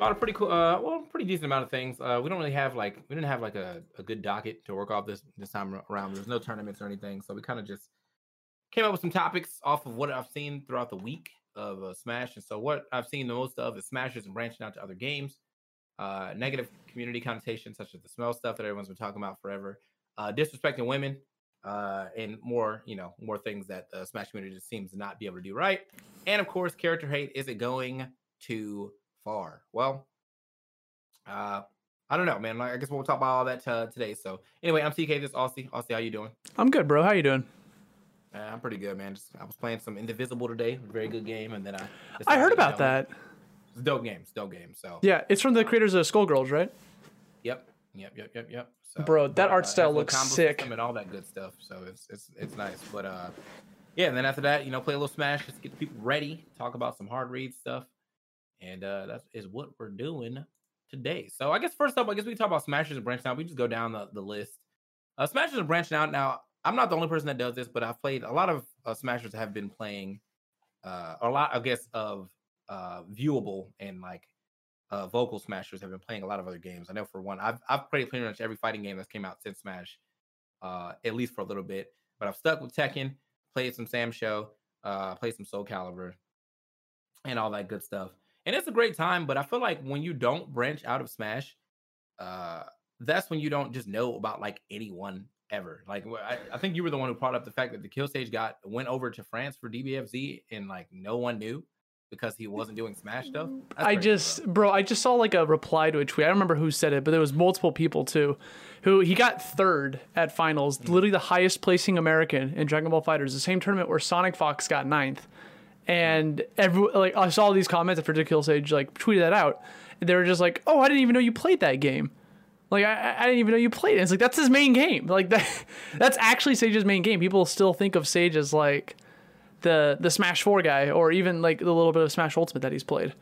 A pretty cool, uh, well, pretty decent amount of things. Uh, we don't really have like we didn't have like a, a good docket to work off this this time around. There's no tournaments or anything, so we kind of just came up with some topics off of what I've seen throughout the week of uh, Smash. And so what I've seen the most of is Smashers and branching out to other games. Uh, negative community connotations such as the smell stuff that everyone's been talking about forever. Uh, disrespecting women uh, and more, you know, more things that the Smash community just seems to not be able to do right. And of course, character hate. Is it going too far? Well, uh, I don't know, man. I guess we'll talk about all that uh, today. So anyway, I'm TK. This is Austy. Austy, how you doing? I'm good, bro. How you doing? Uh, I'm pretty good, man. Just, I was playing some Indivisible today, very good game, and then I. I heard about that. It's a dope game. It's a dope game. So Yeah, it's from the creators of Skullgirls, right? Yep. Yep. Yep. Yep. Yep. So, Bro, that but, art uh, style looks sick. And all that good stuff. So it's it's it's nice. But uh, yeah. And then after that, you know, play a little Smash. Just get the people ready. Talk about some hard read stuff, and uh, that is what we're doing today. So I guess first up, I guess we talk about Smashers and branching out. We just go down the, the list. Uh, Smashers and branching out. Now I'm not the only person that does this, but I've played a lot of uh, Smashers have been playing uh, a lot, I guess, of uh, viewable and like uh, vocal smashers have been playing a lot of other games. I know for one, I've I've played pretty much every fighting game that's came out since Smash, uh, at least for a little bit. But I've stuck with Tekken, played some SamSho, uh, played some Soul Calibur, and all that good stuff. And it's a great time. But I feel like when you don't branch out of Smash, uh, that's when you don't just know about like anyone ever. Like I, I think you were the one who brought up the fact that the Kill Sage got went over to France for DBFZ, and like no one knew because he wasn't doing Smash stuff. That's I just, bro. bro, I just saw like a reply to a tweet. I don't remember who said it, but there was multiple people too, who he got third at finals, Mm-hmm. literally the highest placing American in Dragon Ball FighterZ, the same tournament where SonicFox got ninth. And every like I saw these comments after Kill Sage like tweeted that out. They were just like, "Oh, I didn't even know you played that game." Like I, I didn't even know you played it. It's like that's his main game. Like that, that's actually Sage's main game. People still think of Sage as like the the Smash Four guy, or even like the little bit of Smash Ultimate that he's played.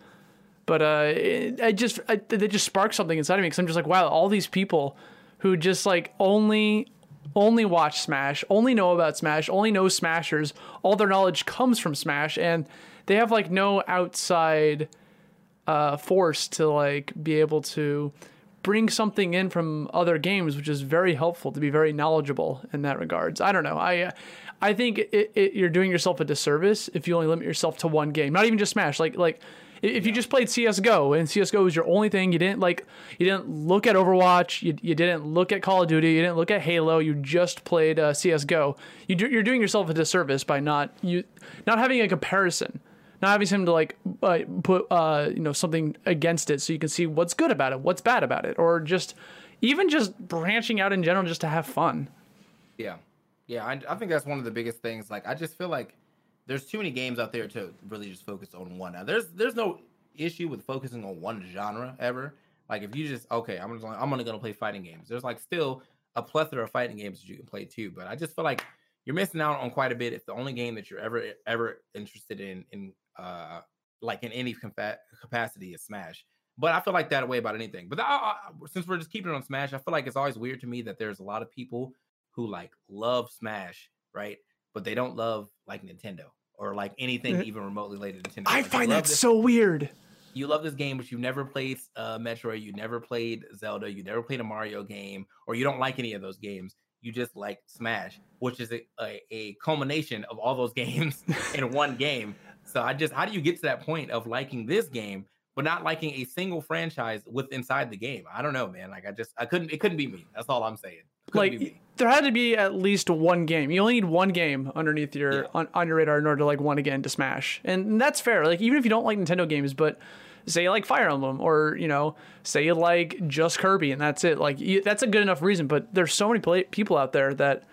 But uh, it, I just I, they just sparked something inside of me because I'm just like, wow, all these people who just like only only watch Smash, only know about Smash, only know Smashers. All their knowledge comes from Smash, and they have like no outside uh, force to like be able to bring something in from other games, which is very helpful to be very knowledgeable in that regards. I don't know. I I think it, it, you're doing yourself a disservice if you only limit yourself to one game. Not even just Smash. Like like if you just played CS:GO and CS:GO was your only thing, you didn't like you didn't look at Overwatch, you, you didn't look at Call of Duty, you didn't look at Halo, you just played uh, CS:GO. You do, you're doing yourself a disservice by not you not having a comparison not having him to like uh, put uh, you know something against it so you can see what's good about it, what's bad about it, or just even just branching out in general just to have fun. Yeah, yeah, I, I think that's one of the biggest things. Like, I just feel like there's too many games out there to really just focus on one. Now, there's there's no issue with focusing on one genre ever. Like, if you just okay, I'm just I'm only gonna play fighting games. There's like still a plethora of fighting games that you can play too. But I just feel like you're missing out on quite a bit if the only game that you're ever ever interested in in uh, like in any capacity is Smash. But I feel like that way about anything. But I, I, since we're just keeping it on Smash, I feel like it's always weird to me that there's a lot of people who like love Smash, right? But they don't love like Nintendo or like anything mm-hmm. even remotely related to Nintendo. I like, find that this, so weird. You love this game, but you've never played uh, Metroid, you never played Zelda, you never played a Mario game, or you don't like any of those games. You just like Smash, which is a, a, a culmination of all those games in one game. So I just, how do you get to that point of liking this game, but not liking a single franchise with inside the game? I don't know, man. Like I just, I couldn't, it couldn't be me. That's all I'm saying. Like there had to be at least one game. You only need one game underneath your yeah. on, on your radar in order to like one again to smash, and that's fair. Like even if you don't like Nintendo games, but say you like Fire Emblem or you know say you like just Kirby and that's it. Like you, that's a good enough reason. But there's so many play- people out there that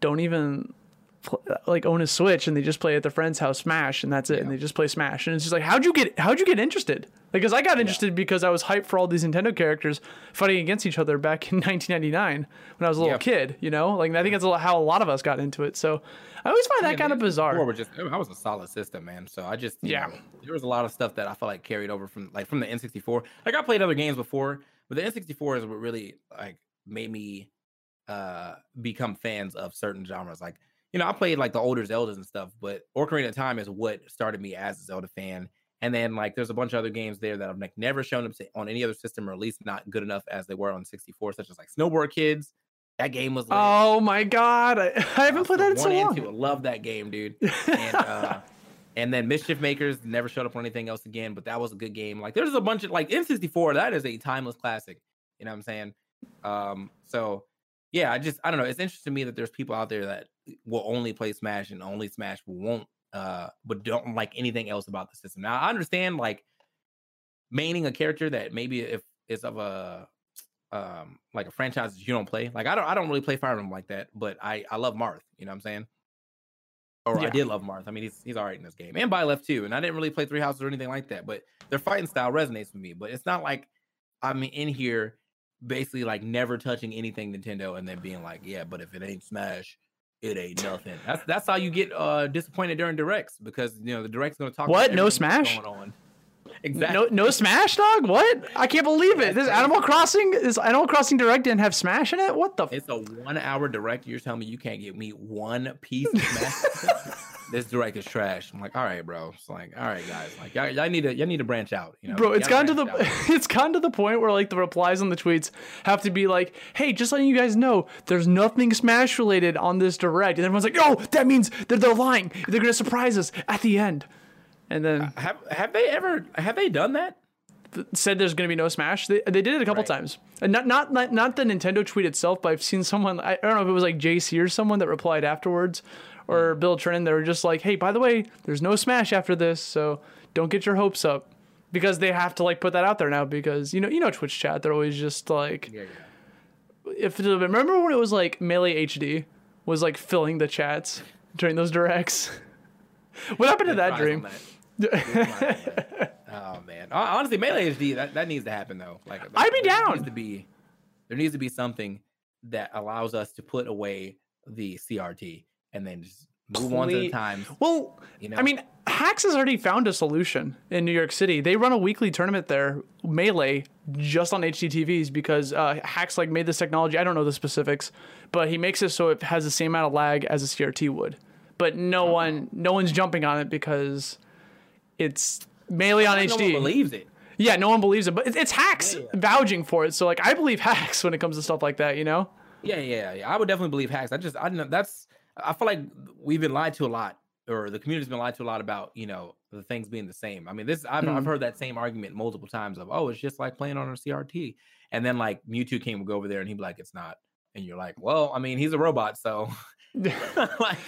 don't even like own a Switch and they just play at their friend's house Smash and that's it. Yeah. And they just play Smash. And it's just like, how'd you get how'd you get interested? Because I got interested yeah. because I was hyped for all these Nintendo characters fighting against each other back in 1999 when I was a little kid. You know, like I think that's how a lot of us got into it. So I always find that kind of bizarre. Just, I was a solid system, man. So I just yeah, know, there was a lot of stuff that I felt like carried over from like from the N64. Like I played other games before, but the N64 is what really like made me uh become fans of certain genres. Like you know, I played like the older Zeldas and stuff, but Ocarina of Time is what started me as a Zelda fan. And then like there's a bunch of other games there that I've like never shown up on any other system, or at least not good enough as they were on 64, such as like Snowboard Kids. That game was. Lit. Oh my god, I, I haven't uh, played that in so long. Two, love that game, dude. And, uh, and then Mischief Makers never showed up on anything else again, but that was a good game. Like there's a bunch of like N64, that is a timeless classic. You know what I'm saying? Um, so yeah, I just I don't know. It's interesting to me that there's people out there that will only play Smash and only Smash won't uh but don't like anything else about the system. Now I understand like maining a character that maybe if it's of a um like a franchise that you don't play. Like I don't I don't really play Fire Emblem like that, but I I love Marth, you know what I'm saying? Or yeah. I did love Marth. I mean he's he's all right in this game. And Byleth too. And I didn't really play Three Houses or anything like that, but their fighting style resonates with me. But it's not like I'm in here basically like never touching anything Nintendo and then being like, yeah, but if it ain't Smash, it ain't nothing. That's that's how you get uh disappointed during directs because you know the direct's gonna talk. What? No Smash. Going on. Exactly. No, no Smash, dog. What? I can't believe it. This Animal Crossing is Animal Crossing Direct didn't have Smash in it. What the? It's a one-hour direct. You're telling me you can't get me one piece of Smash? this direct is trash. I'm like, all right, bro. It's like, all right, guys. Like, y'all, y'all need to, y'all need to branch out. You know, bro. It's gotten to the, it's gotten to the point where like the replies on the tweets have to be like, hey, just letting you guys know, there's nothing Smash related on this direct, and everyone's like, oh, that means that they're lying. They're gonna surprise us at the end. And then uh, have have they ever have they done that? said there's going to be no Smash. They, they did it a couple right. times, and not, not not not the Nintendo tweet itself, but I've seen someone. I, I don't know if it was like JC or someone that replied afterwards, or Bill Trinen, they were just like, "Hey, by the way, there's no Smash after this, so don't get your hopes up." Because they have to like put that out there now because you know you know Twitch chat they're always just like yeah, yeah. if remember when it was like Melee HD was like filling the chats during those directs. what happened to that dream? oh man, honestly, Melee HD that, that needs to happen though. Like I'd be down. Needs to be there needs to be something that allows us to put away the CRT and then just move Please. on to the times. Well, you know? I mean, Hax has already found a solution in New York City. They run a weekly tournament there, Melee, just on HDTVs because uh, Hax like made this technology. I don't know the specifics, but he makes it so it has the same amount of lag as a CRT would. But no one, no one's jumping on it because it's Melee on HD. No one believes it. Yeah, no one believes it, but it- it's Hax Yeah, yeah. vouching for it. So like, I believe Hax when it comes to stuff like that. You know? Yeah, yeah, yeah. I would definitely believe Hax. I just, I don't know. That's, I feel like we've been lied to a lot, or the community's been lied to a lot about, you know, the things being the same. I mean, this, I've, I've Mhm. heard that same argument multiple times of, oh, it's just like playing on a CRT. And then like Mew2King would go over there and he'd be like, it's not. And you're like, well, I mean, he's a robot, so like,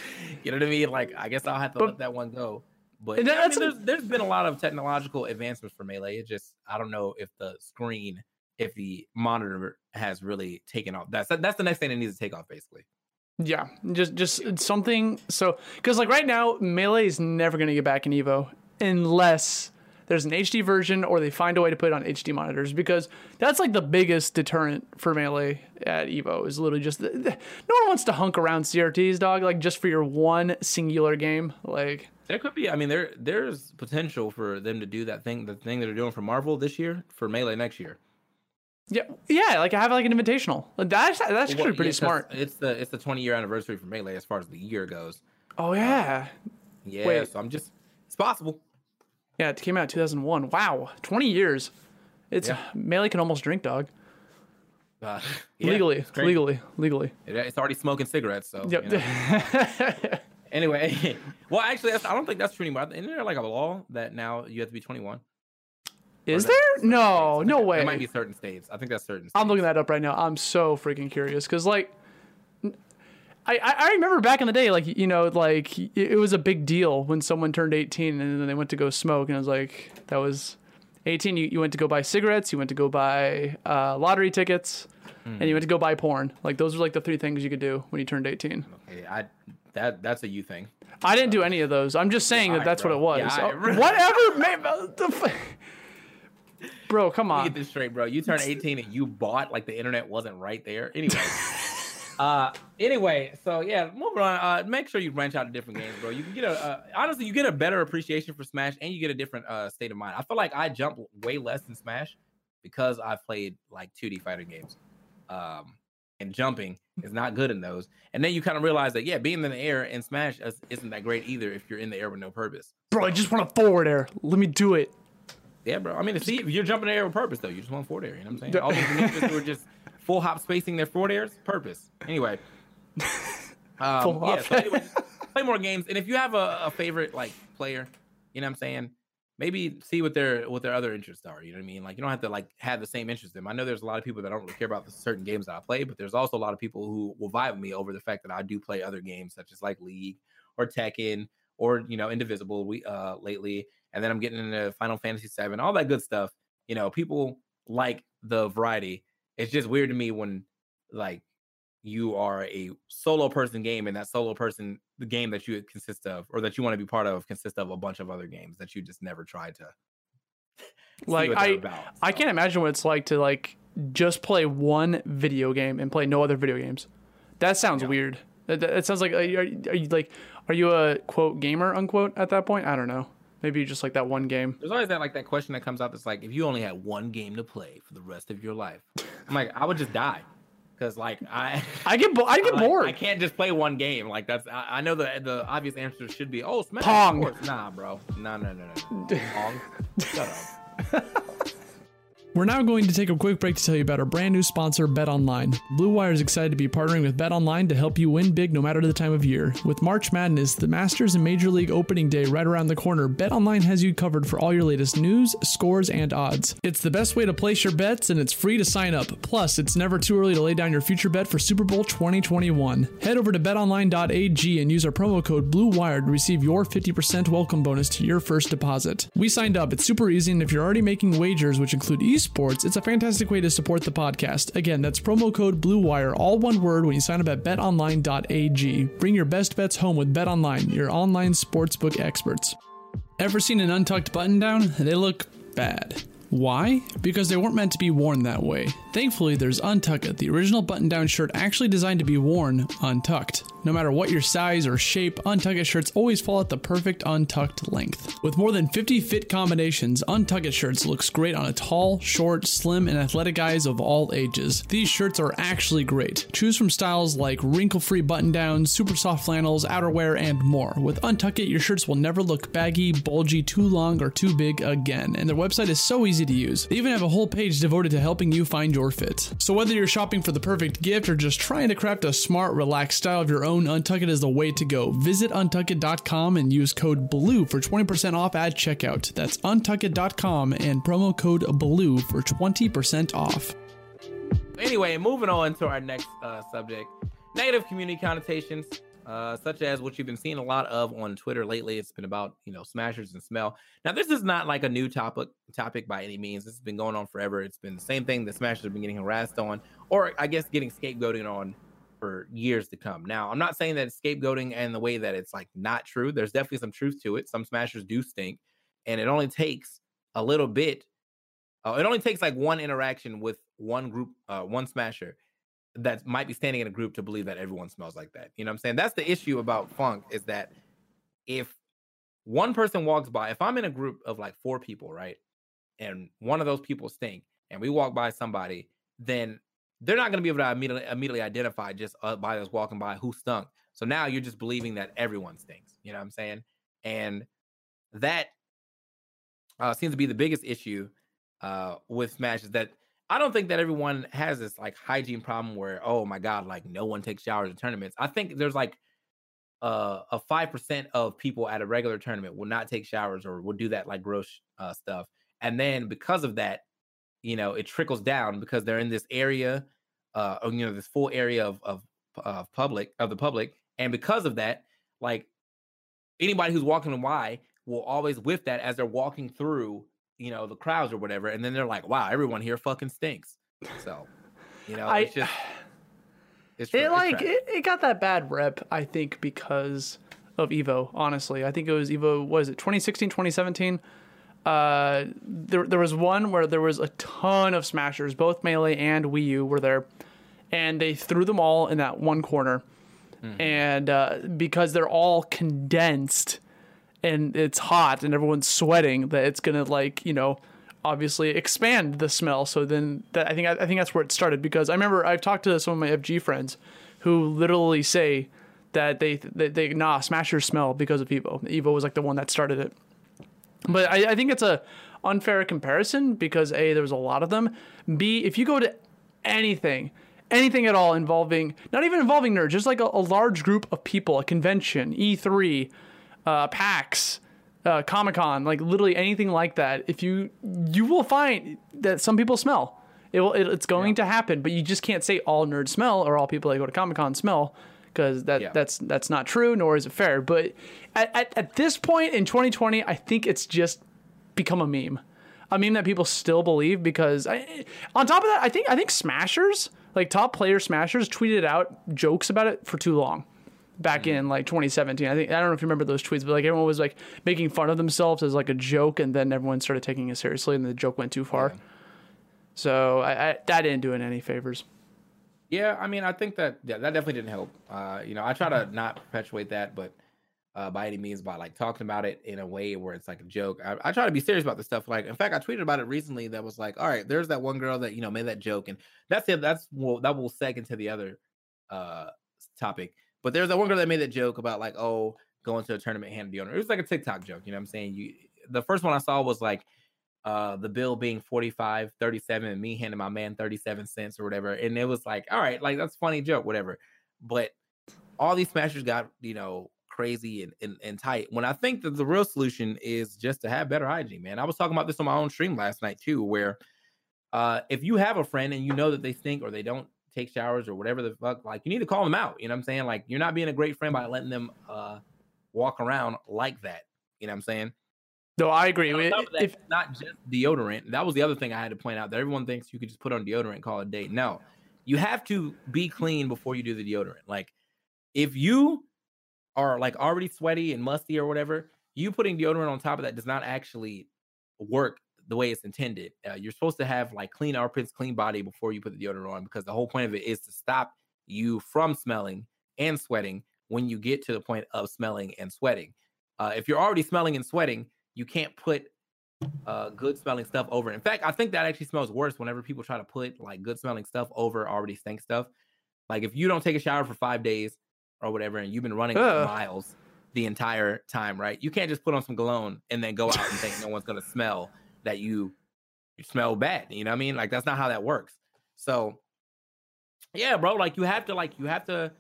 you know what I mean? Like, I guess I'll have to But- let that one go. But I mean, there's, there's been a lot of technological advancements for melee. It just I don't know if the screen, if the monitor has really taken off. That's that's the next thing that needs to take off, basically. Yeah, just just something. So because like right now, melee is never gonna get back in Evo unless there's an HD version or they find a way to put it on HD monitors because that's like the biggest deterrent for melee at Evo is literally just the, the- no one wants to hunk around CRTs, dog. Like just for your one singular game, like. There could be. I mean, there there's potential for them to do that thing, the thing that they're doing for Marvel this year for melee next year. Yeah, yeah, like I have like an invitational. That's that's actually Well, pretty yeah, smart. It's the it's the 20 year anniversary for melee as far as the year goes. Oh yeah, Yeah, Wait. so I'm just it's possible. yeah. It came out 2001. Wow, 20 years. It's Yeah. melee can almost drink, dog. Uh, yeah, legally, legally, legally. It- it's already smoking cigarettes. So Yep. you know. Anyway, well, actually, that's, I don't think that's true anymore. Isn't there like a law that now you have to be 21? Is there? No? I no way. It might be certain states. I think that's certain. States. I'm looking that up right now. I'm so freaking curious because, like, I, I I remember back in the day, like you know, like it was a big deal when someone turned 18 and then they went to go smoke, and I was like, that was 18. You, you went to go buy cigarettes, you went to go buy uh, lottery tickets, and you went to go buy porn. Like those were like the three things you could do when you turned 18. Okay, I that that's a you thing. I didn't do any of those. I'm just saying that that's what it was. Yeah, Oh, whatever, man. The f- Bro, come Let me on. get this straight, bro. You turned 18 and you bought like the internet wasn't right there. Anyway. uh anyway, so yeah, moving on. Uh make sure you branch out to different games, bro. You can get a uh, honestly you get a better appreciation for Smash and you get a different uh state of mind. I feel like I jump way less in Smash because I've played like 2D fighting games. Um and jumping is not good in those. And then you kind of realize that yeah, being in the air in Smash is, isn't that great either if you're in the air with no purpose. Bro, I just want to forward air. Let me do it. Yeah, bro. I mean, see, if you're jumping in the air with purpose, though, you just want forward air. You know what I'm saying? All these ninjas who are just full hop spacing their forward airs, purpose. Anyway, um, Full yeah. hop. So anyway, play more games, and if you have a, a favorite like player, you know what I'm saying? Maybe see what their what their other interests are. You know what I mean? Like you don't have to like have the same interest in them. I know there's a lot of people that don't really care about the certain games that I play, but there's also a lot of people who will vibe with me over the fact that I do play other games such as like League or Tekken or you know Indivisible. We uh lately, and then I'm getting into Final Fantasy VII, all that good stuff. You know, people like the variety. It's just weird to me when like you are a solo person game and that solo person the game that you consist of or that you want to be part of consists of a bunch of other games that you just never tried to Like, I- about, I can't imagine what it's like to like just play one video game and play no other video games. That sounds Yeah. weird. That, that- it sounds like are you, are you like are you a quote gamer unquote at that point? I don't know. Maybe just like that one game. There's always that like that question that comes out that's like, if you only had one game to play for the rest of your life, I'm like, I would just die, because like I, I get bo- I get like, bored. I can't just play one game. Like that's I, I know the the obvious answer should be, oh, Smash. Pong. course." Nah, bro. No, no, no, no. Pong. Shut up. We're now going to take a quick break to tell you about our brand new sponsor, BetOnline. Blue Wire is excited to be partnering with BetOnline to help you win big no matter the time of year. With March Madness, the Masters and Major League opening day right around the corner, BetOnline has you covered for all your latest news, scores, and odds. It's the best way to place your bets and it's free to sign up. Plus, it's never too early to lay down your future bet for Super Bowl 2021. Head over to betonline.ag and use our promo code BLUEWIRE to receive your 50% welcome bonus to your first deposit. We signed up, it's super easy, and if you're already making wagers, which include esports, it's a fantastic way to support the podcast. Again, that's promo code BLUEWIRE, all one word, when you sign up at betonline.ag. Bring your best bets home with BetOnline, your online sportsbook experts. Ever seen an untucked button down? They look bad. Why? Because they weren't meant to be worn that way. Thankfully, there's Untuck It, the original button down shirt actually designed to be worn untucked. No matter what your size or shape, Untuck It shirts always fall at the perfect untucked length. With more than 50 fit combinations, Untuck It shirts looks great on a tall, short, slim, and athletic guys of all ages. These shirts are actually great. Choose from styles like wrinkle-free button-downs, super soft flannels, outerwear, and more. With Untuck It, your shirts will never look baggy, bulgy, too long, or too big again. And their website is so easy easy to use. They even have a whole page devoted to helping you find your fit. So whether you're shopping for the perfect gift or just trying to craft a smart, relaxed style of your own, Untuckit is the way to go. Visit untuckit.com and use code BLUE for 20% off at checkout. That's untuckit.com and promo code BLUE for 20% off. Anyway, moving on to our next uh, subject negative community connotations, uh, such as what you've been seeing a lot of on Twitter lately. It's been about you know smashers and smell. Now, this is not like a new topic topic by any means. This has been going on forever. It's been the same thing that smashers have been getting harassed on, or I guess getting scapegoating on for years to come. Now, I'm not saying that it's scapegoating and the way that it's like not true. There's definitely some truth to it. Some smashers do stink, and it only takes a little bit. Uh, it only takes like one interaction with one group, uh, one smasher that might be standing in a group to believe that everyone smells like that. You know what I'm saying? That's the issue about funk is that if one person walks by, if I'm in a group of like four people, right, and one of those people stink, and we walk by somebody, then they're not going to be able to immediately immediately identify just uh, by us walking by who stunk. So now you're just believing that everyone stinks. You know what I'm saying? And that uh, seems to be the biggest issue uh, with Smash is that I don't think that everyone has this like hygiene problem where oh my god like no one takes showers in tournaments. I think there's like uh, a five percent of people at a regular tournament will not take showers or will do that like gross uh, stuff, and then because of that, you know, it trickles down because they're in this area, uh, you know, this full area of of of public of the public, and because of that, like anybody who's walking by will always whiff that as they're walking through you know, the crowds or whatever, and then they're like, "Wow, everyone here fucking stinks." So, you know, I, it's just it's it it's like it, it got that bad rep, I think, because of Evo. Honestly, I think it was Evo. Was it 2016, 2017? Uh, there there was one where there was a ton of smashers, both melee and Wii U were there, and they threw them all in that one corner, Mm-hmm. and uh, because they're all condensed and it's hot and everyone's sweating, that it's gonna like you know obviously expand the smell. So then that I think I think that's where it started because I remember I've talked to some of my FG friends who literally say that they they, they nah smashers smell because of Evo. Evo was like the one that started it. But I, I think it's a unfair comparison because a there's a lot of them. B if you go to anything anything at all involving not even involving nerds just like a, a large group of people a convention e3 uh, PAX, uh, Comic Con, like literally anything like that, if you you will find that some people smell. It will, it, it's going to happen, but you just can't say all nerds smell or all people that go to Comic Con smell because that Yeah. that's that's not true, nor is it fair. But at, at, at this point in 2020, I think it's just become a meme, a meme that people still believe because I, on top of that, I think I think Smashers, like top player Smashers, tweeted out jokes about it for too long back in like 2017. I think I don't know if you remember those tweets, but like everyone was like making fun of themselves as like a joke, and then everyone started taking it seriously, and the joke went too far. So I, I that didn't do it any favors. Yeah, I mean, I think that yeah, that definitely didn't help. Uh, you know, I try Mm-hmm. to not perpetuate that, but uh, by any means, by like talking about it in a way where it's like a joke. I, I try to be serious about this stuff. Like, in fact, I tweeted about it recently. That was like, all right, there's that one girl that you know made that joke, and that's it. That's well, that will seg into the other uh topic. But there's that one girl that made that joke about like, oh, going to a tournament hand deodorant. It was like a TikTok joke. You know what I'm saying? You the first one I saw was like uh the bill being 45 37 and me handing my man 37 cents or whatever and it was like all right like that's funny joke whatever but all these smashers got you know crazy and, and, and tight when i think that the real solution is just to have better hygiene man i was talking about this on my own stream last night too where uh if you have a friend and you know that they stink or they don't take showers or whatever the fuck like you need to call them out you know what i'm saying like you're not being a great friend by letting them uh walk around like that you know what i'm saying No, I agree. It- that, if it's not just deodorant. That was the other thing I had to point out. That everyone thinks you could just put on deodorant and call it a date. No, you have to be clean before you do the deodorant. Like, if you are like already sweaty and musty or whatever, you putting deodorant on top of that does not actually work the way it's intended. Uh, you're supposed to have like clean armpits, clean body before you put the deodorant on because the whole point of it is to stop you from smelling and sweating when you get to the point of smelling and sweating. Uh, if you're already smelling and sweating, you can't put uh, good smelling stuff over. In fact, I think that actually smells worse whenever people try to put like good smelling stuff over already stink stuff. Like if you don't take a shower for five days or whatever, and you've been running Ugh. miles the entire time, right? You can't just put on some cologne and then go out and think no one's gonna smell that you smell bad. You know what I mean? Like that's not how that works. So yeah, bro, like you have to like you have to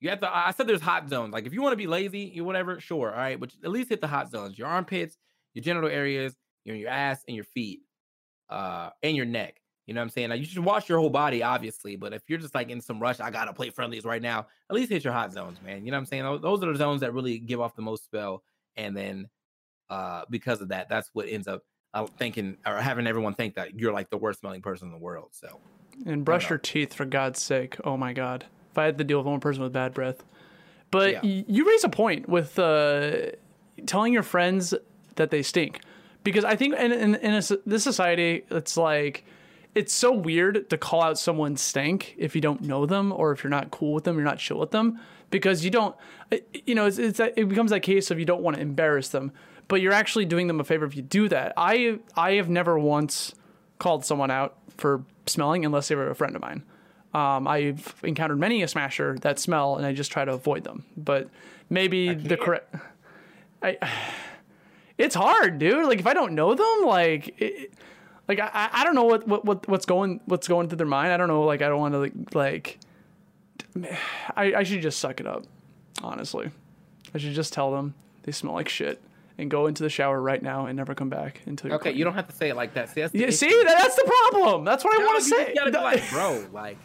you have to I said there's hot zones. Like if you want to be lazy, you whatever, sure. All right, but at least hit the hot zones. Your armpits, your genital areas, your your ass and your feet, uh, and your neck. You know what I'm saying? Like you should wash your whole body, obviously, but if you're just like in some rush, I gotta play friendlies right now, at least hit your hot zones, man. You know what I'm saying? Those are the zones that really give off the most spell. And then uh because of that, that's what ends up uh, thinking or having everyone think that you're like the worst smelling person in the world. So and brush your teeth for God's sake. Oh my God. If I had to deal with one person with bad breath. But Yeah. y- you raise a point with uh, telling your friends that they stink. Because I think in, in, in a, this society, it's like, it's so weird to call out someone's stank if you don't know them or if you're not cool with them, you're not chill with them. Because you don't, you know, it's, it's it becomes that case of you don't want to embarrass them, but you're actually doing them a favor if you do that. I I have never once called someone out for smelling unless they were a friend of mine. Um, I've encountered many a smasher that smell, and I just try to avoid them. But maybe the correct. I. It's hard, dude. Like if I don't know them, like, it, like I, I- don't know what, what what what's going what's going through their mind. I don't know. Like I don't want to like like. I I should just suck it up. Honestly, I should just tell them they smell like shit and go into the shower right now and never come back until. You're okay, clean. you don't have to say it like that. See, that's the Yeah, see, that, that's the problem. That's what I want to say. be like, bro, like,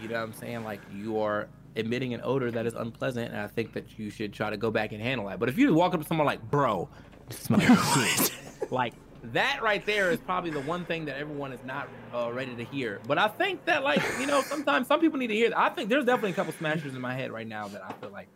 you know what I'm saying? Like, you are emitting an odor that is unpleasant, and I think that you should try to go back and handle that. But if you walk up to someone like, bro, smell like shit, like that right there is probably the one thing that everyone is not uh, ready to hear. But I think that, like, you know, sometimes some people need to hear. That. I think there's definitely a couple smashers in my head right now that I feel like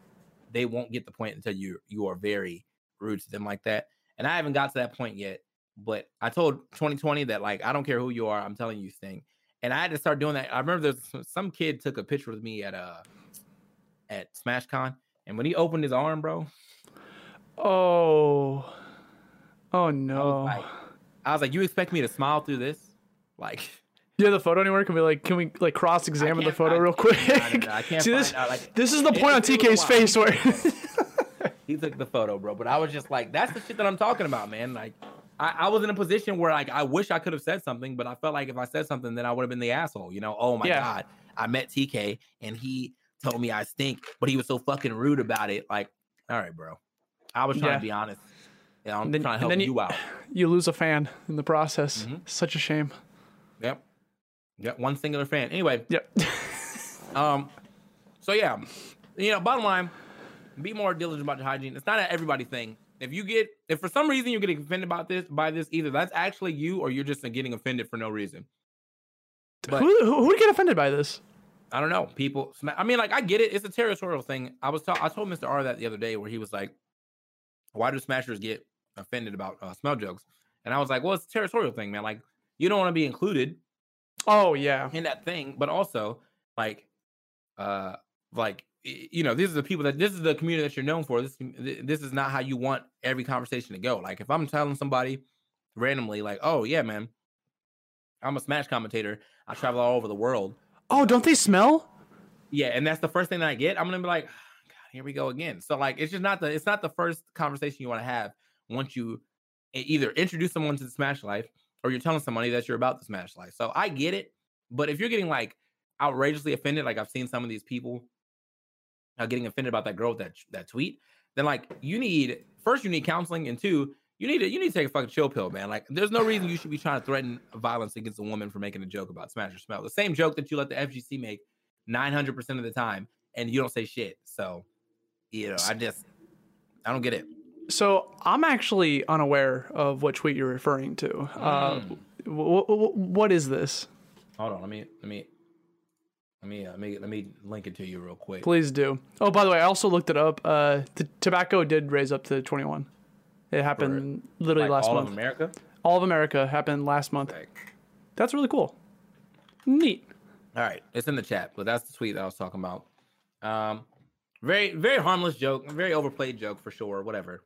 they won't get the point until you you are very rude to them like that. And I haven't got to that point yet. But I told 2020 that like I don't care who you are, I'm telling you thing. And I had to start doing that. I remember there's some- kid took a picture with me at uh at SmashCon, and when he opened his arm, bro, Oh. Oh I was no. like, I was like, you expect me to smile through this? Like, have the photo anywhere? Can we like can we like cross examine the photo I real quick? I I can't See this out, like, this is the point on it was a TK's face where he took the photo, bro. But I was just like, that's the shit that I'm talking about, man. Like, I, I was in a position where like I wish I could have said something, but I felt like if I said something, then I would have been the asshole. You know? Oh my Yeah. god, I met TK and he told me I stink, but he was so fucking rude about it. Like, all right, bro. I was trying Yeah. to be honest. Yeah, I'm then- trying to help you, you- out. you lose a fan in the process. Mhm. Such a shame. Yep. Yep. One singular fan. Anyway, Yep. Um, so yeah, you know, bottom line, be more diligent about your hygiene. It's not an everybody thing. If you get, if for some reason you're getting offended about this, by this, either that's actually you or you're just getting offended for no reason. But who, who get offended by this? I don't know. People, I mean, like I get it. It's a territorial thing. I was, ta- I told Mr. R that the other day where he was like, "Why do smashers get offended about uh, smell jokes?" And I was like, "Well, it's a territorial thing, man. Like you don't want to be included Oh yeah. in that thing, but also like, uh, like you know, these are the people that this is the community that you're known for. This this is not how you want every conversation to go. Like if I'm telling somebody randomly, like, oh yeah, man, I'm a Smash commentator. I travel all over the world. Oh, don't they smell? Yeah, and that's the first thing that I get. I'm gonna be like, oh, God, here we go again. So like, it's just not the it's not the first conversation you want to have once you either introduce someone to the Smash Life or you're telling somebody that you're about the Smash Life. So I get it, but if you're getting like outrageously offended, like I've seen some of these people uh, getting offended about that girl with that that tweet, then like you need first you need counseling, and two you need to you need to take a fucking chill pill, man. Like there's no reason you should be trying to threaten violence against a woman for making a joke about Smash or Smell. The same joke that you let the FGC make 900 percent of the time, and you don't say shit. So you know, I just I don't get it. So I'm actually unaware of what tweet you're referring to. Uh, Mm. w- w- what is this? Hold on, let me let me let me uh, let me let me link it to you real quick. Please do. Oh, by the way, I also looked it up. Uh, t- tobacco did raise up to 21. It happened literally Like last all month. All of America. All of America happened last month. Like, That's really cool. Neat. All right, it's in the chat, but that's the tweet that I was talking about. Um, very, very harmless joke, very overplayed joke for sure, whatever.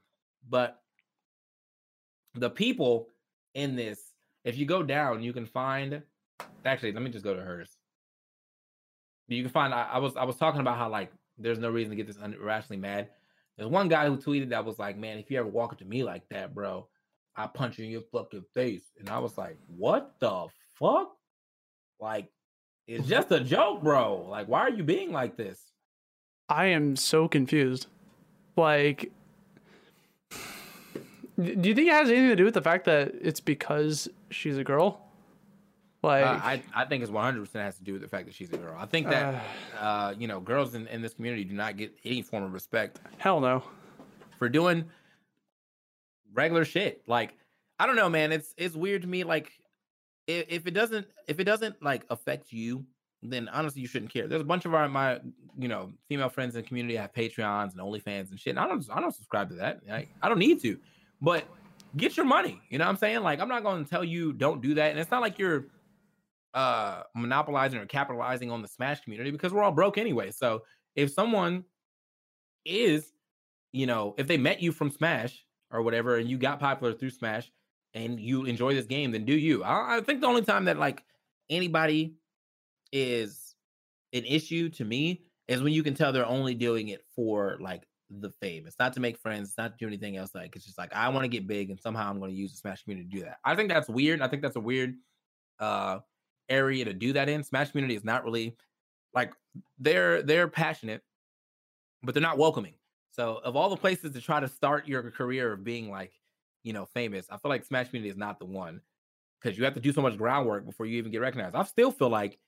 But the people in this, if you go down, you can find. Actually, let me just go to hers. You can find. I, I was I was talking about how like there's no reason to get this irrationally mad. There's one guy who tweeted that was like, "Man, if you ever walk up to me like that, bro, I punch you in your fucking face. And I was like, what the fuck? Like, it's just a joke, bro. Like, why are you being like this? I am so confused. Like, do you think it has anything to do with the fact that it's because she's a girl? Like, uh, I, I think it's 100% has to do with the fact that she's a girl. I think that, uh, you know, girls in, in this community do not get any form of respect hell no. for doing regular shit. Like, I don't know, man. It's it's weird to me. Like, if, if it doesn't if it doesn't like affect you, then honestly you shouldn't care. There's a bunch of our my you know female friends in the community have Patreons and OnlyFans and shit. And I don't I don't subscribe to that. I, I don't need to, but get your money. You know what I'm saying? Like, I'm not going to tell you don't do that. And it's not like you're uh monopolizing or capitalizing on the Smash community because we're all broke anyway. So if someone is, you know, if they met you from Smash or whatever, and you got popular through Smash and you enjoy this game, then do you. I, I think the only time that like anybody is an issue to me is when you can tell they're only doing it for like the fame. It's not to make friends, it's not to do anything else. Like it's just like I want to get big and somehow I'm going to use the Smash community to do that. I think that's weird. I think that's a weird uh area to do that in. Smash community is not really like they're they're passionate, but they're not welcoming. So of all the places to try to start your career of being like, you know, famous, I feel like Smash community is not the one because you have to do so much groundwork before you even get recognized. I still feel like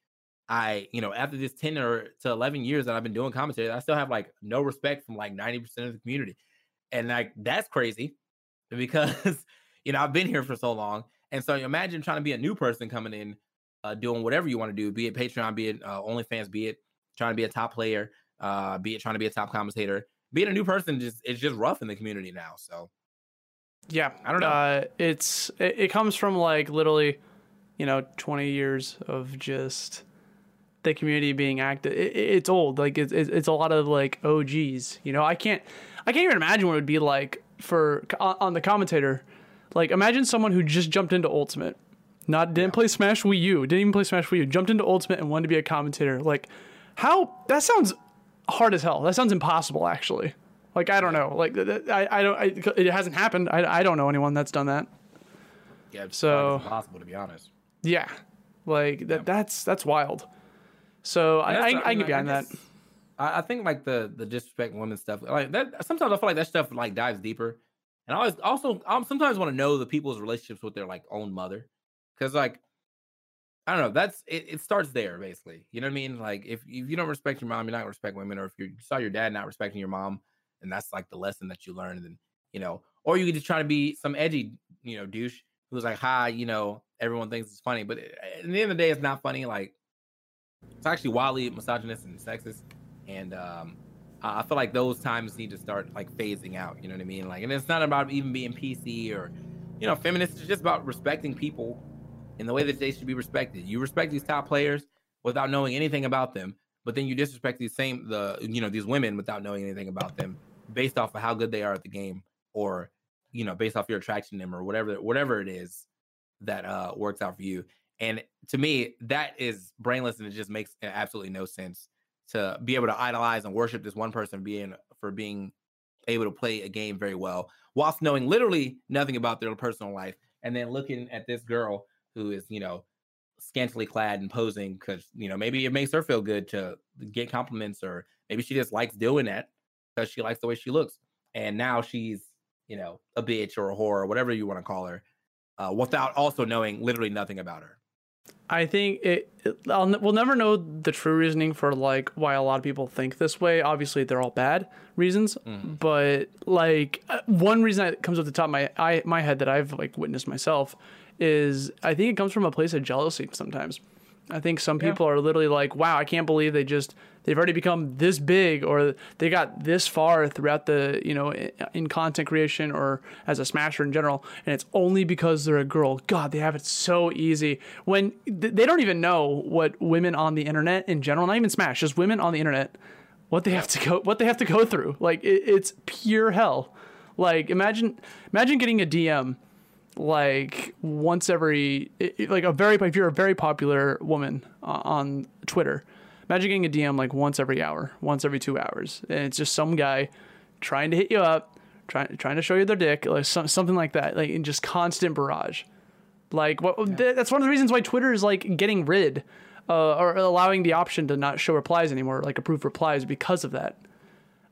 I, you know, after this 10 or to 11 years that I've been doing commentary, I still have like no respect from like 90% of the community. And like that's crazy because, you know, I've been here for so long. And so imagine trying to be a new person coming in, uh, doing whatever you want to do, be it Patreon, be it uh, OnlyFans, be it trying to be a top player, uh, be it trying to be a top commentator. Being a new person just it's just rough in the community now. So Yeah, I don't know. Uh, it's it, it comes from like literally, you know, twenty years of just the community being active. It, it- it's old. Like it's it's it's a lot of like OGs. You know, I can't I can't even imagine what it would be like for on the commentator. Like imagine someone who just jumped into Ultimate, not didn't play Smash Wii U, didn't even play Smash Wii U, jumped into Ultimate and wanted to be a commentator. Like how that sounds hard as hell. That sounds impossible actually. Like I don't know. Like I I don't I, it hasn't happened. I I don't know anyone that's done that. yeah, it's So- impossible to be honest. Yeah, like that. That's that's wild. So I, I, I can get behind that. I think like the the disrespect women stuff, like that. Sometimes I feel like that stuff like dives deeper, and I always also I sometimes want to know the people's relationships with their like own mother, because like I don't know, that's it, it. starts there basically. You know what I mean? Like if if you don't respect your mom, you're not gonna respect women, or if you saw your dad not respecting your mom, and that's like the lesson that you learned, then you know, or you could just try to be some edgy, you know, douche who's like, hi, you know, everyone thinks it's funny, but at the end of the day, it's not funny. Like it's actually wildly misogynist and sexist and um I feel like those times need to start like phasing out. You know what I mean? Like, and it's not about even being PC or, you know, feminist. It's just about respecting people in the way that they should be respected. You respect these top players without knowing anything about them, but then you disrespect these same the you know these women without knowing anything about them, based off of how good they are at the game, or you know based off your attraction to them or whatever whatever it is that uh works out for you. And to me, that is brainless, and it just makes absolutely no sense to be able to idolize and worship this one person being for being able to play a game very well whilst knowing literally nothing about their personal life and then looking at this girl who is you know scantily clad and posing because you know maybe it makes her feel good to get compliments or maybe she just likes doing that because she likes the way she looks and now she's you know a bitch or a whore or whatever you want to call her uh, without also knowing literally nothing about her I think it. it I'll, we'll never know the true reasoning for like why a lot of people think this way. Obviously, they're all bad reasons, but like uh, one reason that comes up the top of my I, my head that I've like witnessed myself is I think it comes from a place of jealousy. Sometimes, I think some people are literally like, "Wow, I can't believe they just they've already become this big or they got this far throughout the you know in content creation or as a smasher in general and it's only because they're a girl. God they have it so easy. When th- they don't even know what women on the internet in general not even smash just women on the internet what they have to go what they have to go through. Like it, it's pure hell. Like imagine imagine getting a dm like once every it- it- like a very if you're a very popular woman uh, on Twitter, imagine getting a DM like once every hour, once every two hours, and it's just some guy trying to hit you up, trying trying to show you their dick, like some, something like that, like in just constant barrage. Like what? th- That's one of the reasons why Twitter is like getting rid, uh, or allowing the option to not show replies anymore, like approved replies, because of that.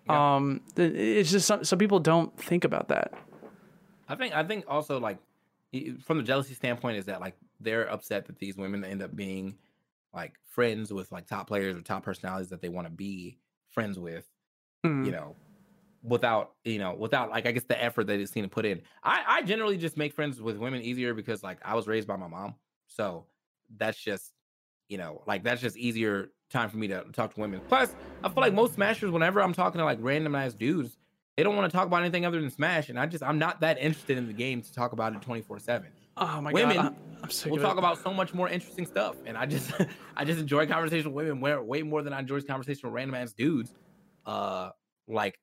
Um, it's just some some people don't think about that. I think I think also like i- from the jealousy standpoint is that like they're upset that these women end up being like friends with like top players or top personalities that they want to be friends with, Mm. you know, without you know without like I guess the effort that it's seen to put in. I I generally just make friends with women easier because like I was raised by my mom, so that's just you know like that's just easier time for me to talk to women. Plus, I feel like most smashers, whenever I'm talking to like randomized dudes, they don't want to talk about anything other than Smash, and I just I'm not that interested in the game to talk about it 24 seven. Oh my Women, god, I'm, I'm sick We'll talk about so much more interesting stuff, and I just I just enjoy conversation with women way, way more than I enjoy conversation with random ass dudes. Uh, like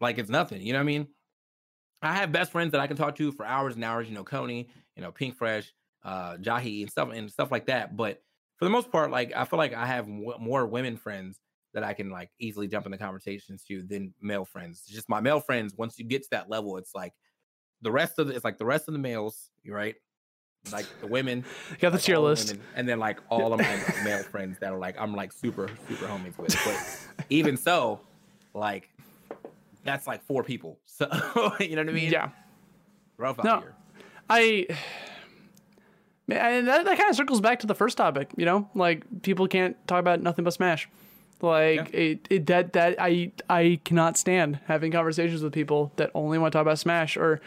like it's nothing. You know what I mean? I have best friends that I can talk to for hours and hours. You know, Coney, you know, Pink Fresh, uh, Jahi, and stuff and stuff like that. But for the most part, like I feel like I have w- more women friends that I can like easily jump into conversations to than male friends. It's just my male friends. Once you get to that level, it's like the rest of the, it's like the rest of the males, right? Like the women, Got the like, tier list. women, and then like all of my male friends that are like I'm like super super homies with. But even so, like that's like four people. So you know what I mean? Yeah. rough out No. here. I and that, that kind of circles back to the first topic, you know, like people can't talk about nothing but Smash. Like it, it, that that I I cannot stand having conversations with people that only want to talk about Smash or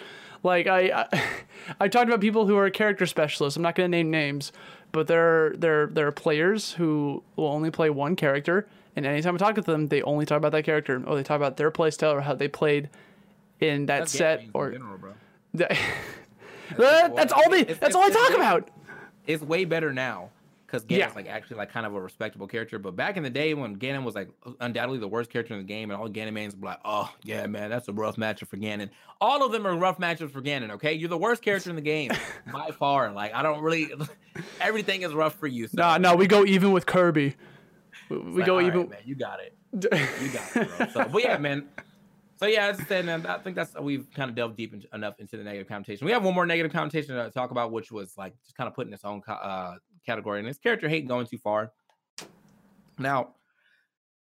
like I I, I talked about people who are character specialists. I'm not going to name names, but there there there are players who will only play one character, and anytime I talk to them, they only talk about that character, or they talk about their playstyle or how they played in that That's set, or general, bro. that, that- that's all they that's all I talk about. It's way better now because Yeah. Ganon's like actually like kind of a respectable character. But back in the day when Ganon was like undoubtedly the worst character in the game, and all Ganon mains were like, "Oh yeah, man, that's a rough matchup for Ganon." All of them are rough matchups for Ganon. Okay, you're the worst character in the game by far. Like I don't really, everything is rough for you. So Nah, no, we go even with Kirby. We, we like, go all right, even. man. You got it. You got it, bro. So, but yeah, man. So yeah, as I said, man, I think that's we've kind of delved deep in, enough into the negative connotation. We have one more negative connotation to talk about, which was like just kind of putting its own uh, category, and it's character hate going too far. Now,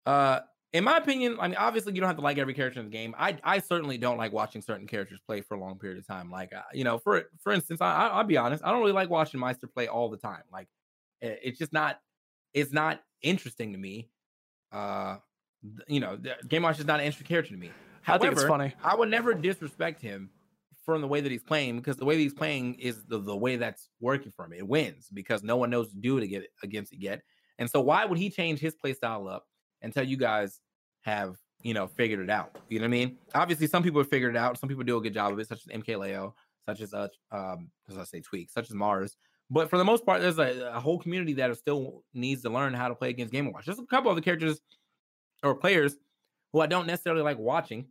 uh, in my opinion, I mean, obviously you don't have to like every character in the game. I I certainly don't like watching certain characters play for a long period of time. Like, uh, you know, for for instance, I, I I'll be honest, I don't really like watching Maister play all the time. Like, it- it's just not it's not interesting to me. Uh, you know, the- Game Watch is not an interesting character to me. I think it's However, funny. I would never disrespect him from the way that he's playing because the way he's playing is the, the way that's working for him. It wins because no one knows to do to get it against it yet. And so why would he change his play style up until you guys have, you know, figured it out? You know what I mean? Obviously, some people have figured it out. Some people do a good job of it, such as MK Leo, such as uh um as I say Tweek, such as Marss. But for the most part, there's a, a whole community that still needs to learn how to play against Game Watch. There's a couple of the characters or players who I don't necessarily like watching,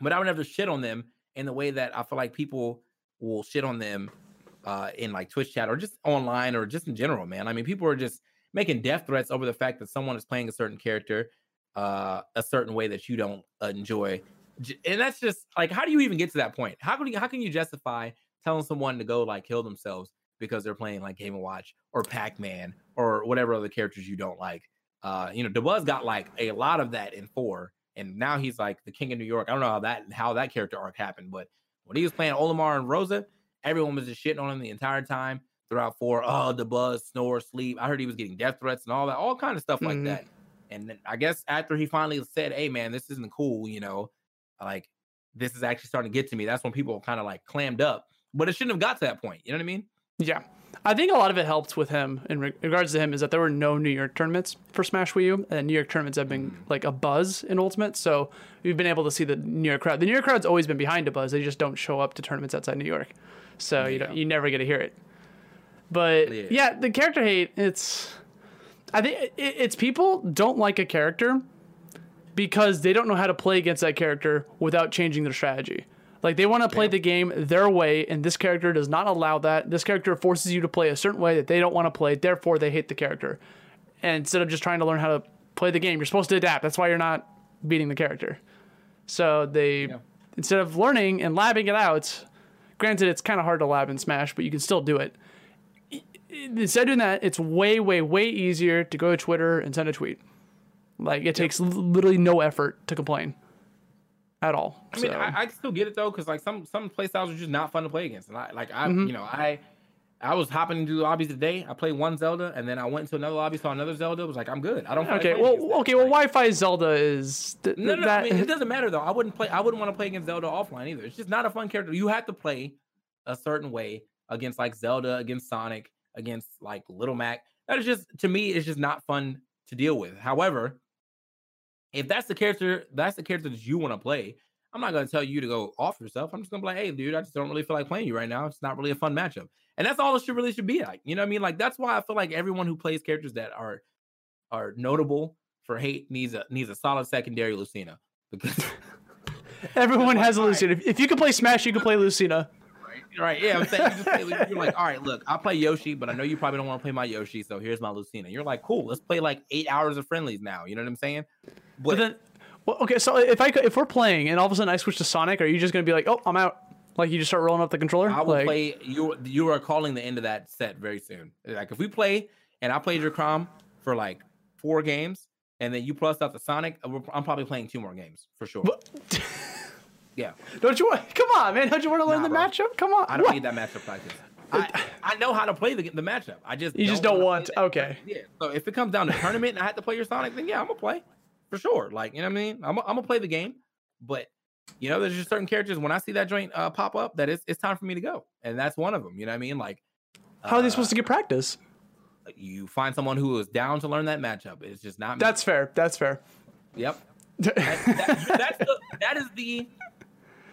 but I would never shit on them in the way that I feel like people will shit on them uh, in like Twitch chat or just online or just in general, man. I mean, people are just making death threats over the fact that someone is playing a certain character uh, a certain way that you don't enjoy, and that's just like, how do you even get to that point? How can you how can you justify telling someone to go like kill themselves because they're playing like Game and Watch or Pac Man or whatever other characters you don't like? Uh, you know, Dabuz got like a lot of that in four, and now he's like the king of New York. I don't know how that how that character arc happened, but when he was playing Olimar and Rosa, everyone was just shitting on him the entire time throughout four. Oh, Dabuz, snore, sleep. I heard he was getting death threats and all that, all kind of stuff like Mhm. that. And then I guess after he finally said, "Hey, man, this isn't cool," you know, like this is actually starting to get to me. That's when people kind of like clammed up, but it shouldn't have got to that point. You know what I mean? Yeah. I think a lot of it helped with him in re- regards to him is that there were no New York tournaments for Smash Wii U, and New York tournaments have been like a buzz in Ultimate. So we've been able to see the New York crowd. The New York crowd's always been behind Dabuz. They just don't show up to tournaments outside New York, so you Yeah. don't, you never get to hear it. But Yeah. yeah, the character hate. It's I think it, it's people don't like a character because they don't know how to play against that character without changing their strategy. Like they want to play the game their way, and this character does not allow that. This character forces you to play a certain way that they don't want to play. Therefore, they hate the character. And instead of just trying to learn how to play the game, you're supposed to adapt. That's why you're not beating the character. So they, instead of learning and labbing it out, granted it's kind of hard to lab in Smash, but you can still do it. Instead of doing that, it's way, way, way easier to go to Twitter and send a tweet. Like it takes l- literally no effort to complain at all. I mean, I, I still get it though, because like some some play styles are just not fun to play against. And I like I Mm-hmm. you know I I was hopping into lobbies today. I played one Zelda, and then I went into another lobby, saw another Zelda. Was like, I'm good. I don't. feel okay, well, okay, well, Wi-Fi Zelda is th- No, no, that. I mean, it doesn't matter though. I wouldn't play. I wouldn't want to play against Zelda offline either. It's just not a fun character. You have to play a certain way against like Zelda, against Sonic, against like Little Mac. That is just to me, it's just not fun to deal with. However, if that's the character, that's the character that you want to play. I'm not gonna tell you to go off yourself. I'm just gonna be like, hey, dude, I just don't really feel like playing you right now. It's not really a fun matchup, and that's all it should really should be like. You know what I mean? Like that's why I feel like everyone who plays characters that are are notable for hate needs a needs a solid secondary Lucina because Everyone has a Lucina. If, if you can play Smash, you can play Lucina. right, yeah, I'm saying you just play, you're like, all right, look, I'll play Yoshi, but I know you probably don't want to play my Yoshi, so here's my Lucina. You're like, cool, let's play like eight hours of friendlies now. You know what I'm saying? But then, well, okay, so if I if we're playing and all of a sudden I switch to Sonic, are you just gonna be like, oh, I'm out? Like you just start rolling up the controller? I will like, play. You you are calling the end of that set very soon. Like if we play and I played your Chrom for like four games, and then you plus out the Sonic, uh, I'm probably playing two more games for sure. Yeah, Don't you want? Come on, man! Don't you want to learn Nah, the bro. matchup? Come on! I don't What? need that matchup practice. I, I know how to play the, the matchup. I just You just don't want- okay. Yeah. So if it comes down to tournament and I have to play your Sonic, then yeah, I'm gonna play for sure. Like you know what I mean? I'm, I'm gonna play the game, but you know, there's just certain characters when I see that joint uh, pop up that it's it's time for me to go, and that's one of them. You know what I mean? Like How are they uh, supposed to get practice? You find someone who is down to learn that matchup. It's just not. me. That's fair. That's fair. yep. That, that- that's the, that is the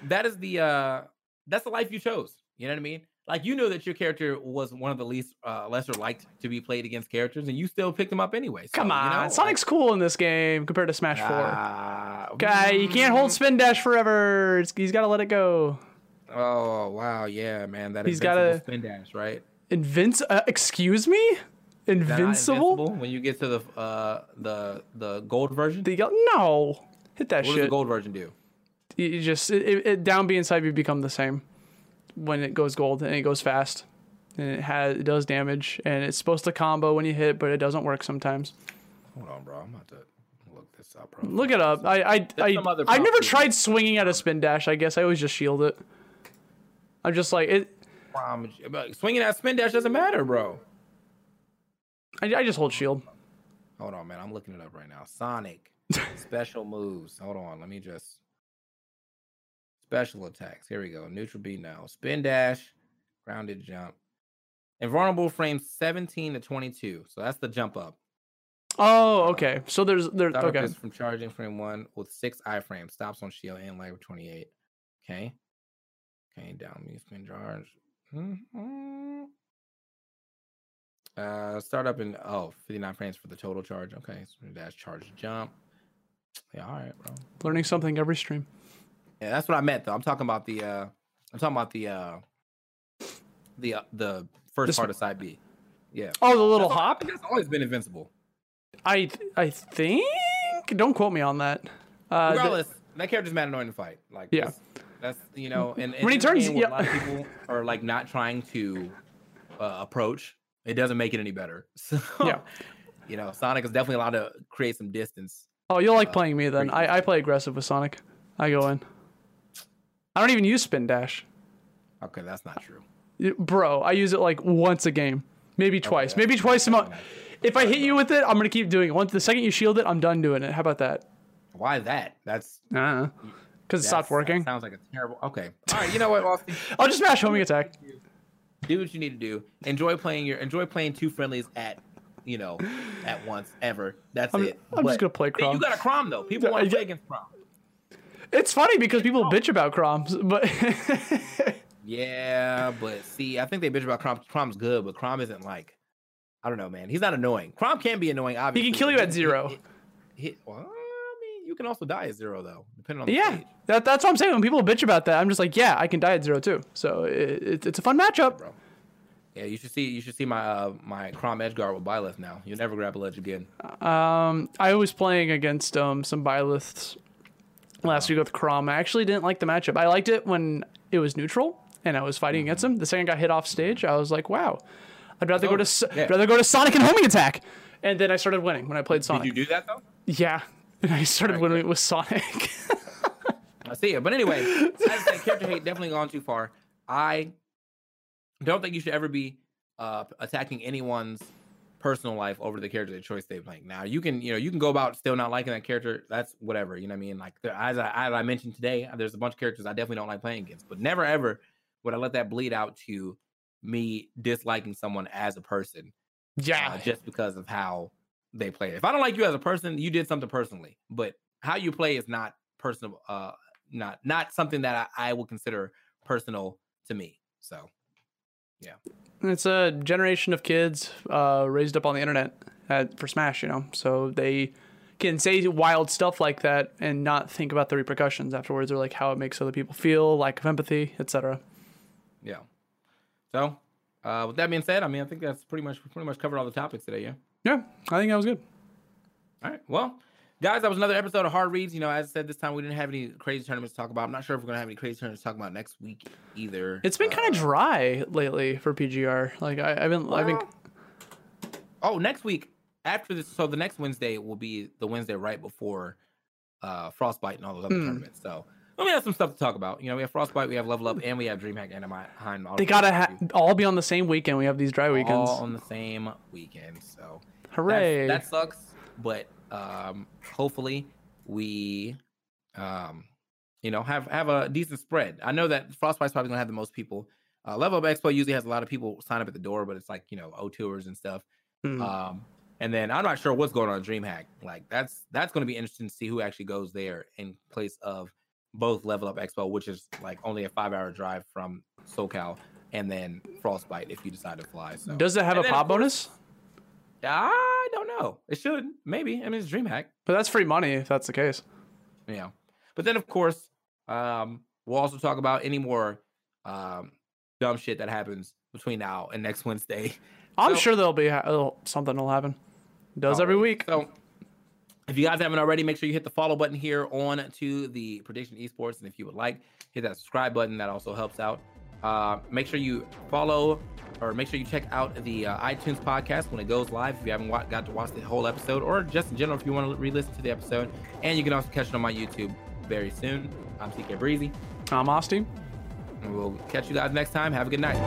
that is the uh that's the life you chose. You know what I mean? Like you know that your character was one of the least uh lesser liked to be played against characters, and you still picked him up anyway. So, Come you on, know, Sonic's cool in this game compared to Smash like, Four. ah, Guy, you can't hold spin dash forever. It's, he's got to let it go. Oh wow, yeah, man. That he's gotta- spin dash, right? Invinci- uh, Excuse me? Is that not Invincible? invincible when you get to the uh the the gold version. The, no, hit that shit. what does the gold version do? You you just it, it, it- down B and side B become the same when it goes gold and it goes fast and it has it does damage and it's supposed to combo when you hit but it doesn't work sometimes Hold on, bro. I'm about to look this up, bro. look it up i i i, some other I never tried swinging at a spin dash i guess i always just shield it i'm just like it Prom- but Swinging that spin dash doesn't matter, bro. i, I just hold shield Hold on, man. I'm looking it up right now. Sonic special moves. Hold on. Let me just special attacks. Here we go. Neutral B now. Spin dash, grounded jump. Invulnerable frame 17 to 22. So that's the jump up. oh okay so there's there's Startup okay from charging frame one with six iframes. Stops on shield and light with 28. Okay. Okay. Down B spin charge. Mhm. Uh, startup in oh 59 frames for the total charge. Okay, so dash charge jump. Yeah, all right, bro. learning something every stream Yeah, that's what I meant though. I'm talking about the uh I'm talking about the uh the uh, the first This part one. of side B. Yeah. oh the little That's hop That's always been invincible. i i think don't quote me on that uh the- Regardless, that character's mad annoying to fight. Like Yeah. that's, that's you know, and, and When he turns- yeah. a lot of people are like not trying to uh, approach. It doesn't make it any better. So Yeah. you know, Sonic is definitely allowed to create some distance. Oh, you'll like Uh, playing me then. I, I play aggressive with Sonic. I go in. I don't even use spin dash. Okay, that's not true. Bro, I use it like once a game. Maybe twice. that's- Maybe twice a month. If I hit you with it, I'm gonna keep doing it. Once the second you shield it, I'm done doing it. How about that? Why that? That's Uh, Because it stopped working. Sounds like a terrible. Okay, all right. You know what, Austin? I'll just smash homing attack. do what you need to do. Enjoy playing your enjoy playing two friendlies at you know at once ever. That's I'm- it. I'm just gonna play See, You got a Chrom though. People want to play against Chrom. It's funny because people bitch about Chroms, but Yeah, but see, I think they bitch about Chrom. Chrom's good, but Chrom isn't like I don't know, man. He's not annoying. Chrom can be annoying. Obviously, he can kill you at zero. Hit, hit, well, I mean, you can also die at zero though, depending on the yeah, stage, that, that's what I'm saying. When people bitch about that, I'm just like, yeah, I can die at zero too. So it, it, it's a fun matchup. bro. Yeah, you should see you should see my uh, my Chrom Edgeguard with Byleth now. You'll never grab a ledge again. Um, I was playing against um some Byleths last week with Chrom. I actually didn't like the matchup. I liked it when it was neutral and I was fighting Mm-hmm. against him. The second I got hit off stage, I was like, wow, I'd rather go to yeah. Rather go to Sonic and homing attack. And then I started winning when I played Sonic. Did you do that though? yeah, and I started Alright, winning with Sonic. I see it. But anyway, as I character hate definitely gone too far. I don't think you should ever be uh, attacking anyone's personal life over the character choice they've playing. Now you can, you know, you can go about still not liking that character. That's whatever. You know what I mean? Like there- as I, as I mentioned today, there's a bunch of characters I definitely don't like playing against. But never ever would I let that bleed out to me disliking someone as a person yeah, uh, just because of how they play. If I don't like you as a person, you did something personally. But how you play is not personal. Uh, not not something that I, I will consider personal to me. So it's a generation of kids uh, raised up on the internet at, for Smash, you know, so they can say wild stuff like that and not think about the repercussions afterwards or like how it makes other people feel, lack of empathy, etc. yeah. So uh, with that being said, I mean I think that's pretty much pretty much covered all the topics today. Yeah. Yeah, I think that was good. All right. Well, guys, that was another episode of Hard Reads. You know, as I said, this time we didn't have any crazy tournaments to talk about. I'm not sure if we're gonna have any crazy tournaments to talk about next week either. It's been kind Uh, of dry lately for PGR. Like I, I've been, I've been. Oh, next week after this, so the next Wednesday will be the Wednesday right before uh Frostbite and all those other Hmm. tournaments. So well, we have some stuff to talk about. You know, we have Frostbite, we have Level Up, and we have DreamHack and Anaheim. They gotta ha- all be on the same weekend. We have these dry weekends. all on the same weekend. So Hooray! that sucks, but um, hopefully we um, you know have have a decent spread. I know that Frostbite's probably gonna have the most people. Uh, Level Up Expo usually has a lot of people sign up at the door, but it's like you know O tours and stuff. Hmm. Um, and then I'm not sure what's going on in DreamHack. Like that's that's going to be interesting to see who actually goes there in place of both Level Up Expo, which is like only a five hour drive from SoCal, and then Frostbite if you decide to fly. So Does it have And a pop bonus? I don't know. It should maybe. I mean, it's DreamHack. But that's free money if that's the case. Yeah. But then of course, um, we'll also talk about any more um dumb shit that happens between now and next Wednesday. I'm So- sure there'll be ha- something will happen. Does every Always. week. So if you guys haven't already, make sure you hit the follow button here on to the Prediction Esports. And if you would like, hit that subscribe button. That also helps out. Uh, make sure you follow or make sure you check out the uh, iTunes podcast when it goes live. If you haven't wa- got to watch the whole episode, or just in general, if you want to re-listen to the episode, and you can also catch it on my YouTube very soon. I'm TKbreezy, I'm Austin. and we'll catch you guys next time. Have a good night.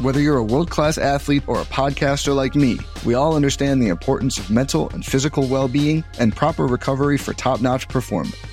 Whether you're a world class athlete or a podcaster like me, we all understand the importance of mental and physical well being and proper recovery for top notch performance.